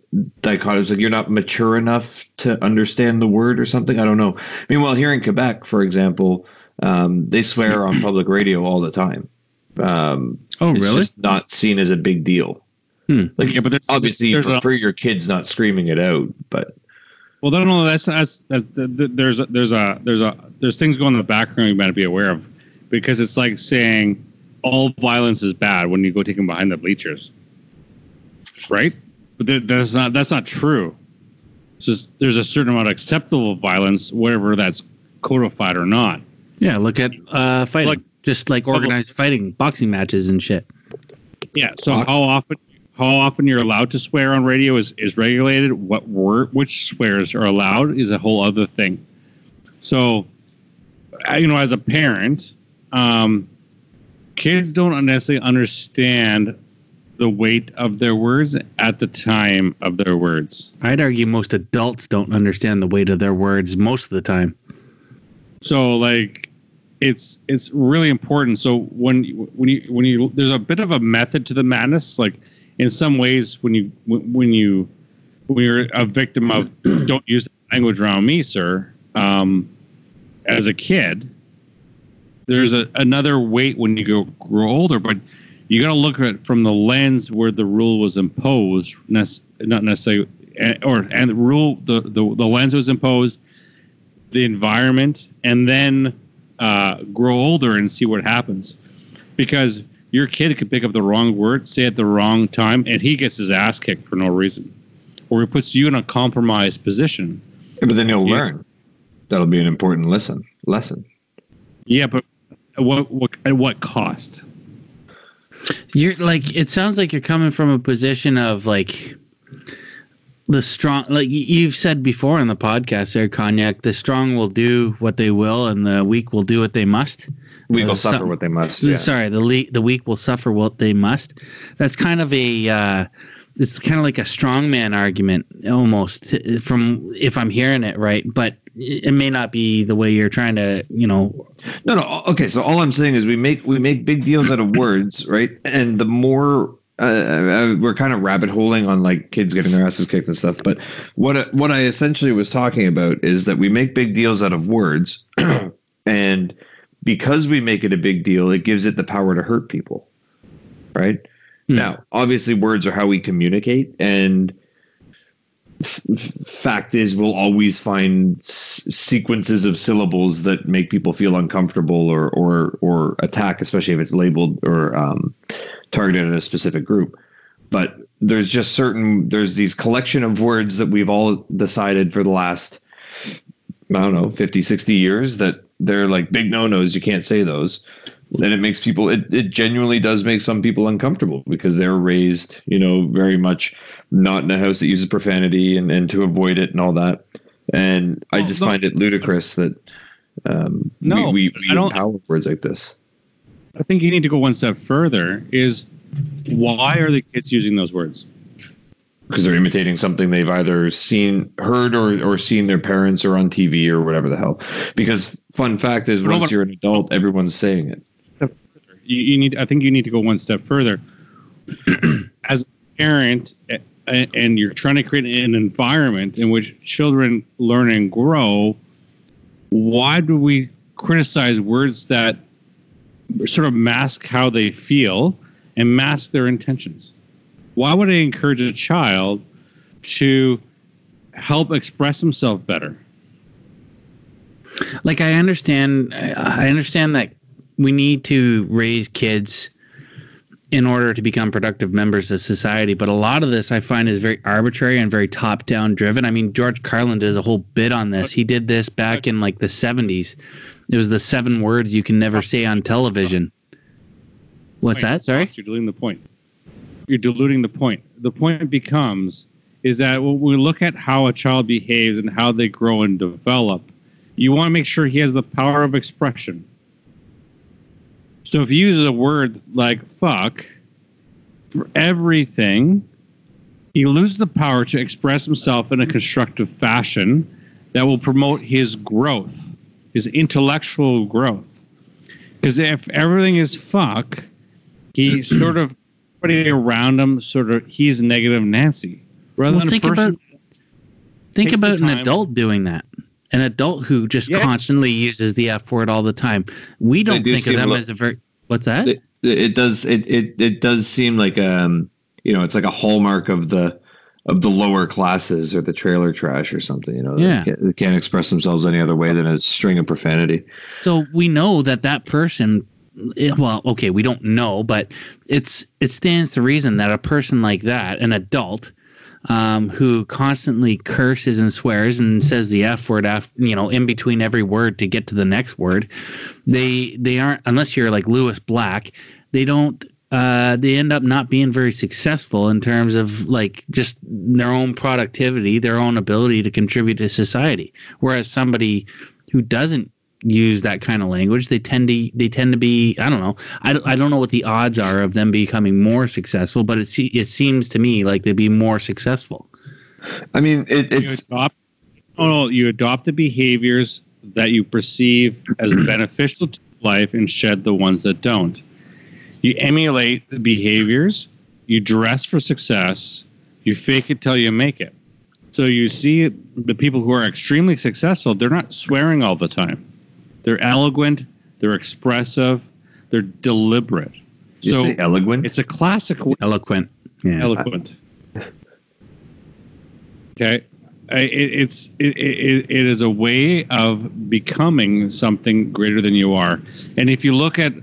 dichotomy It's like you're not mature enough to understand the word or something i don't know meanwhile here in quebec for example um, they swear on public radio all the time um, Oh, it's really? just not seen as a big deal. Hmm. Like Yeah, but there's obviously you there's a, prefer your kids not screaming it out, but well, no, no, that's that's, that's that, that- there's a, there's a there's a there's things going in the background you better be aware of, because it's like saying all violence is bad when you go take them behind the bleachers, right? But that's not that's not true. It's just there's a certain amount of acceptable violence, whatever that's codified or not. Yeah, look at uh, fighting. Like- just like organized fighting, boxing matches and shit. Yeah. So how often how often you're allowed to swear on radio is is regulated. What word which swears are allowed is a whole other thing. So, you know, as a parent, um, kids don't necessarily understand the weight of their words at the time of their words. I'd argue most adults don't understand the weight of their words most of the time. So like it's it's really important. So when when you when you there's a bit of a method to the madness. Like in some ways, when you when you when you're a victim of don't use language around me, sir. Um, as a kid, there's a, another weight when you go grow older, but you got to look at it from the lens where the rule was imposed, not necessarily, or and the rule the, the the lens was imposed, the environment, and then uh, grow older and see what happens, because your kid could pick up the wrong word, say at the wrong time, and he gets his ass kicked for no reason, or he puts you in a compromised position. but then he'll Yeah. learn. That'll be an important lesson. Lesson. Yeah, but at what what at what cost? You're like it sounds like you're coming from a position of like the strong like you've said before on the podcast there cognac the strong will do what they will and the weak will do what they must We Uh, will suffer some- what they must. Yeah. sorry the le- the weak will suffer what they must that's kind of a uh it's kind of like a strongman argument almost from if i'm hearing it right but it may not be the way you're trying to you know No, no. Okay, so all I'm saying is we make we make big deals out of words, right? And the more uh, uh, we're kind of rabbit holing on like kids getting their asses kicked and stuff. But what what I essentially was talking about is that we make big deals out of words, and because we make it a big deal, it gives it the power to hurt people, right? Hmm. Now, obviously, words are how we communicate, and f- fact is, we'll always find s- sequences of syllables that make people feel uncomfortable or or or attack, especially if it's labeled or um, targeted at a specific group. But there's just certain there's these collection of words that we've all decided for the last I don't know 50, 60 years that they're like big no nos. You can't say those and it makes people it, it genuinely does make some people uncomfortable because they're raised you know very much not in a house that uses profanity and, and to avoid it and all that and i just no- find it ludicrous that um No, we, we, we don't- empower words like this I think you need to go one step further. Is why are the kids using those words? Because they're imitating something they've either seen heard or, or seen their parents or on tv or whatever the hell because fun fact is once you're an adult everyone's saying it You, you need. I think you need to go one step further. As a parent, and you're trying to create an environment in which children learn and grow. Why do we criticize words that sort of mask how they feel and mask their intentions? Why would I encourage a child to help express himself better? like I understand I understand that we need to raise kids in order to become productive members of society, but a lot of this I find is very arbitrary and very top down driven. I mean, George Carlin does a whole bit on this. He did this back in like the 70s. It was the seven words you can never say on television. What's that? Sorry? You're diluting the point. You're diluting the point. The point becomes is that when we look at how a child behaves and how they grow and develop, you want to make sure he has the power of expression. So if he uses a word like fuck for everything, he loses the power to express himself in a constructive fashion that will promote his growth, his intellectual growth. Because if everything is fuck, he sort of everybody around him sort of he's negative Nancy rather Well, than think a person. about think about an adult doing that. An adult who just Yes. constantly uses the F word all the time. We don't do think of them lo- as a very what's that? it, it does it, it it does seem like um you know it's like a hallmark of the of the lower classes or the trailer trash or something you know Yeah. they, can't, they can't express themselves any other way than a string of profanity So we know that that person, well, okay, we don't know, but it's it stands to reason that a person like that, an adult, um, who constantly curses and swears and says the f word, af, you know, in between every word to get to the next word, they they aren't unless you're like Lewis Black, they don't. Uh, they end up not being very successful in terms of like just their own productivity, their own ability to contribute to society. Whereas somebody who doesn't use that kind of language they tend to they tend to be i don't know i, I don't know what the odds are of them becoming more successful but it, se- it seems to me like they'd be more successful i mean it, you it's adopt no, no, you adopt the behaviors that you perceive as beneficial to life and shed the ones that don't. You emulate the behaviors, you dress for success, you fake it till you make it. So you see the people who are extremely successful, they're not swearing all the time. They're eloquent, they're expressive, they're deliberate. you So say eloquent it's a classic eloquent yeah eloquent. Okay, it, it's it, it, it is a way of becoming something greater than you are, and if you look at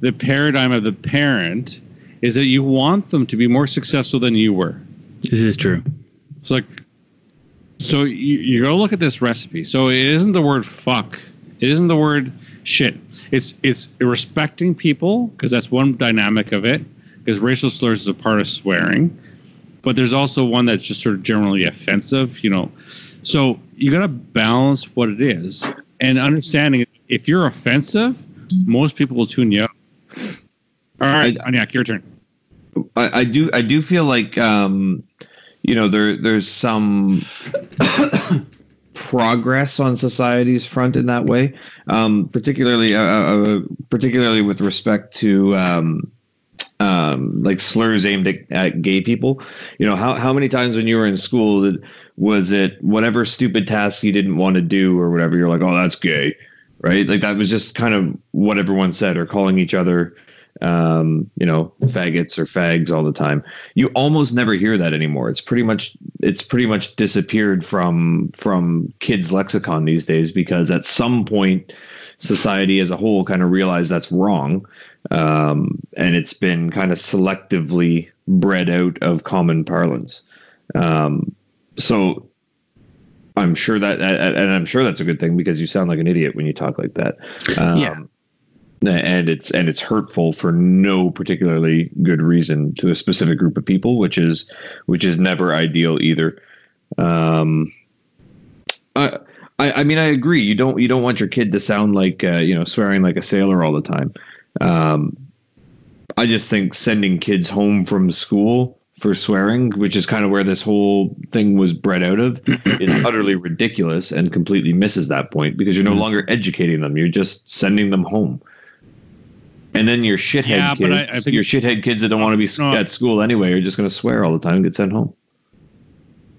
the paradigm of the parent, is that you want them to be more successful than you were. this is true It's like, so you, you go look at this recipe. So it isn't the word fuck. It isn't the word shit. It's it's respecting people because that's one dynamic of it. Because racial slurs is a part of swearing, but there's also one that's just sort of generally offensive. You know, so you got to balance what it is and understanding if you're offensive, most people will tune you out. All right, Cognac, your turn. I, I do I do feel like um, you know there there's some progress on society's front in that way, um, particularly uh, uh, particularly with respect to um, um, like slurs aimed at, at, gay people. You know, how how many times when you were in school did, was it whatever stupid task you didn't want to do or whatever? You're like, oh, that's gay, right? Like that was just kind of what everyone said, or calling each other, um, you know, faggots or fags all the time. You almost never hear that anymore. It's pretty much it's pretty much disappeared from from kids' lexicon these days because at some point society as a whole kind of realized that's wrong um, and it's been kind of selectively bred out of common parlance. Um, so I'm sure that, and I'm sure that's a good thing because you sound like an idiot when you talk like that. Um, yeah. And it's and it's hurtful for no particularly good reason to a specific group of people, which is which is never ideal either. Um, I, I, I mean I agree. You don't you don't want your kid to sound like uh, you know swearing like a sailor all the time. Um, I just think sending kids home from school for swearing, which is kind of where this whole thing was bred out of, is utterly ridiculous and completely misses that point because you're no mm. longer educating them; you're just sending them home. And then your shithead yeah, kids, I, I think, your shithead kids that don't want to be no, at school anyway, are just going to swear all the time and get sent home.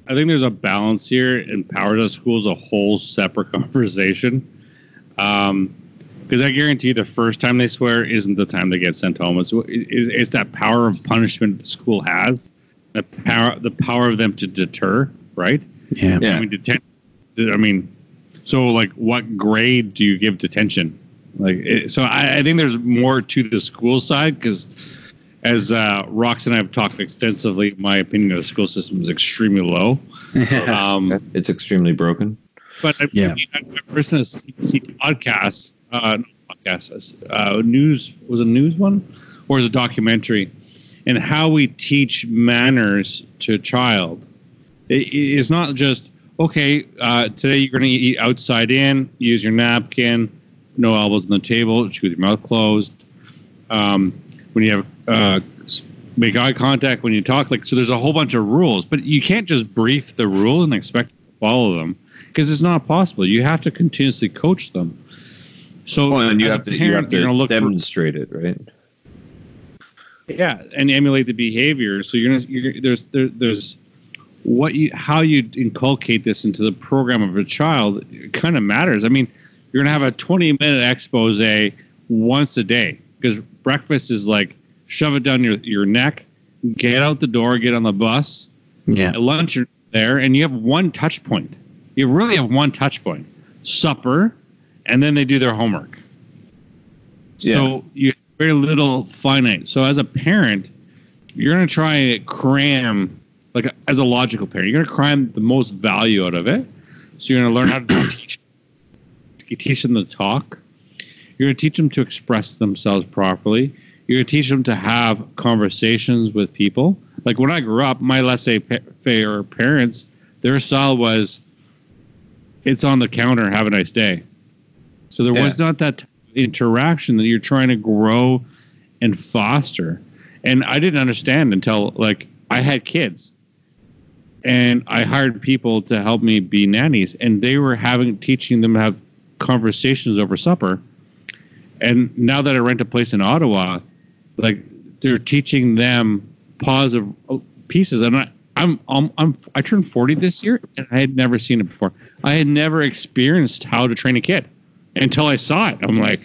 I think there's a balance here, and power to school is a whole separate conversation. Um, because I guarantee the first time they swear isn't the time they get sent home. It's, it's, it's that power of punishment the school has, the power the power of them to deter, right? Yeah. yeah. I mean, detention. I mean, so like, what grade do you give detention? Like, it, so I, I, think there's more to the school side because, as uh, Rox and I have talked extensively, my opinion of the school system is extremely low. um, it's extremely broken. But I, yeah, I, mean, I personally see podcasts uh, podcast, uh, news was a news one, or was a documentary, and how we teach manners to a child. It, it's not just okay. Uh, today you're going to eat outside in. Use your napkin. No elbows on the table. Chew with your mouth closed. Um, when you have uh, make eye contact when you talk. Like so, there's a whole bunch of rules, but you can't just brief the rules and expect to follow them because it's not possible. You have to continuously coach them. So and you have, to, parent, you have to demonstrate for, it, right? Yeah, and emulate the behavior. So you're gonna you're, there's there, there's what you how you inculcate this into the program of a child kind of matters. I mean, you're gonna have a 20 minute expose once a day because breakfast is like shove it down your your neck, get out the door, get on the bus. Yeah, at lunch you're there, and you have one touch point. You really have one touch point. Supper, and then they do their homework. Yeah. So you have very little finite. So as a parent, you're going to try and cram, like as a logical parent, you're going to cram the most value out of it. So you're going to learn how to teach, teach them to talk. You're going to teach them to express themselves properly. You're going to teach them to have conversations with people. Like when I grew up, my laissez-faire parents, their style was, "It's on the counter. Have a nice day." So there yeah. was not that interaction that you're trying to grow and foster. And I didn't understand until like I had kids and I hired people to help me be nannies and they were having teaching them how to have conversations over supper. And now that I rent a place in Ottawa, like they're teaching them positive pieces. And I, I'm, I'm, I'm, I turned 40 this year and I had never seen it before. I had never experienced how to train a kid until I saw it. I'm like,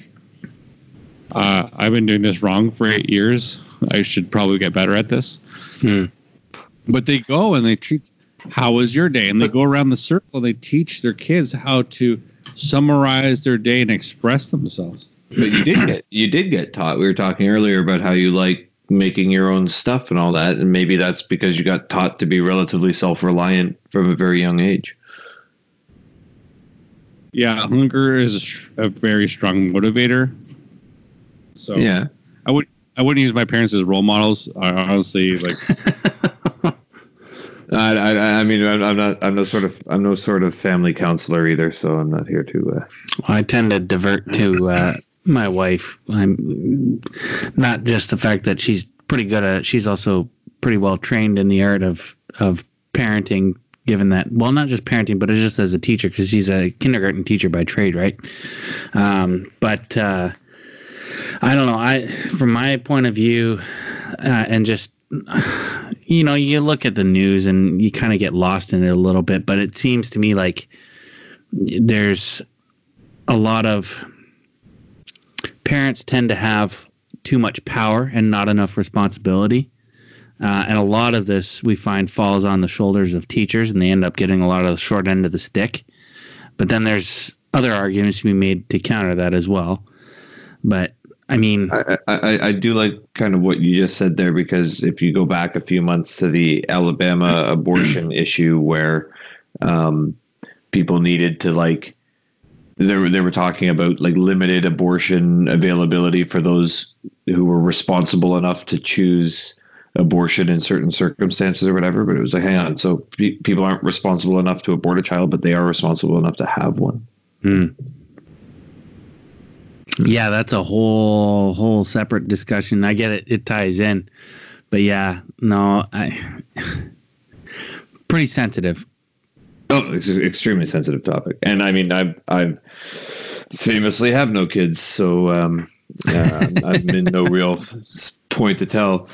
uh, I've been doing this wrong for eight years. I should probably get better at this. Hmm. But they go and they treat. How was your day? And they go around the circle. and They teach their kids how to summarize their day and express themselves. But you did get you did get taught. We were talking earlier about how you like making your own stuff and all that, and maybe that's because you got taught to be relatively self reliant from a very young age. Yeah, hunger is a very strong motivator. So yeah, I would I wouldn't use my parents as role models. I honestly like. I, I, I mean I'm, I'm not I'm no sort of I'm no sort of family counselor either, so I'm not here to. Uh... I tend to divert to uh, my wife. I'm not just the fact that she's pretty good at. She's also pretty well trained in the art of of parenting given that well not just parenting but just as a teacher because she's a kindergarten teacher by trade right um, but uh, I don't know. I, from my point of view, uh, and just you know, you look at the news and you kind of get lost in it a little bit, but it seems to me like there's a lot of parents tend to have too much power and not enough responsibility. Uh, and a lot of this we find falls on the shoulders of teachers, and they end up getting a lot of the short end of the stick. But then there's other arguments to be made to counter that as well. But I mean, I, I, I do like kind of what you just said there because if you go back a few months to the Alabama abortion issue where um, people needed to like they were, they were talking about like limited abortion availability for those who were responsible enough to choose abortion in certain circumstances or whatever. But it was like, hang on, so pe- people aren't responsible enough to abort a child, but they are responsible enough to have one. Hmm. Yeah, that's a whole whole separate discussion. I get it; it ties in, but yeah, no, I pretty sensitive. Oh, it's an extremely sensitive topic, and I mean, I I famously have no kids, so um, yeah, I'm in no real point to tell.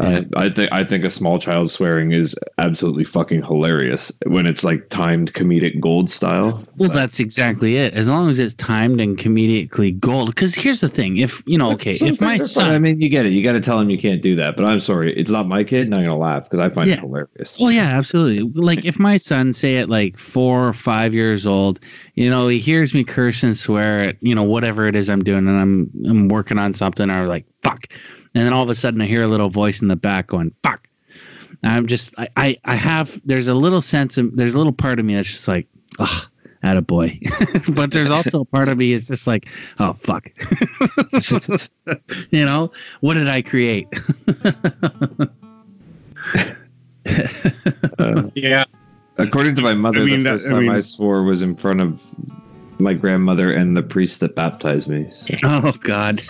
Uh, I think I think a small child swearing is absolutely fucking hilarious when it's like timed comedic gold style. Well, that's exactly it. As long as it's timed and comedically gold. Because here's the thing: if you know, okay, if my are fun. son, I mean, you get it. You got to tell him you can't do that. But I'm sorry, it's not my kid, and I'm gonna laugh because I find Yeah. it hilarious. Well, yeah, absolutely. Like if my son, say at like four or five years old, you know, he hears me curse and swear at you know whatever it is I'm doing, and I'm I'm working on something, or like fuck, and then all of a sudden I hear a little voice in the back going fuck. I'm just I I, I have there's a little sense of there's a little part of me that's just like ah. At a boy, but there's also a part of me it's just like, oh fuck, you know, what did I create? Uh, Yeah. according to my mother, I mean, the that- first I time mean- I swore was in front of my grandmother and the priest that baptized me. So. oh God.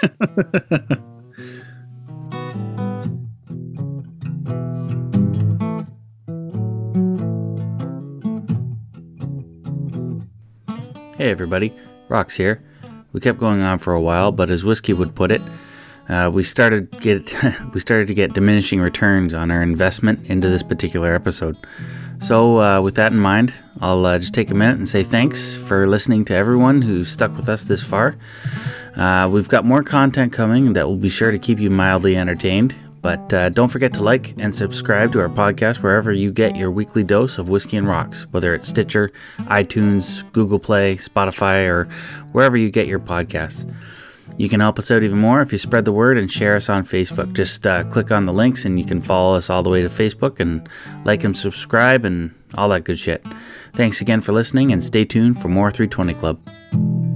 Hey everybody, Rox here. We kept going on for a while, but as Whiskey would put it, uh, we started get we started to get diminishing returns on our investment into this particular episode. So, uh, with that in mind, I'll uh, just take a minute and say thanks for listening to everyone who stuck with us this far. Uh, we've got more content coming that will be sure to keep you mildly entertained. But uh, don't forget to like and subscribe to our podcast wherever you get your weekly dose of whiskey and rocks, whether it's Stitcher, iTunes, Google Play, Spotify, or wherever you get your podcasts. You can help us out even more if you spread the word and share us on Facebook. Just uh, click on the links and you can follow us all the way to Facebook and like and subscribe and all that good shit. Thanks again for listening and stay tuned for more 320 Club.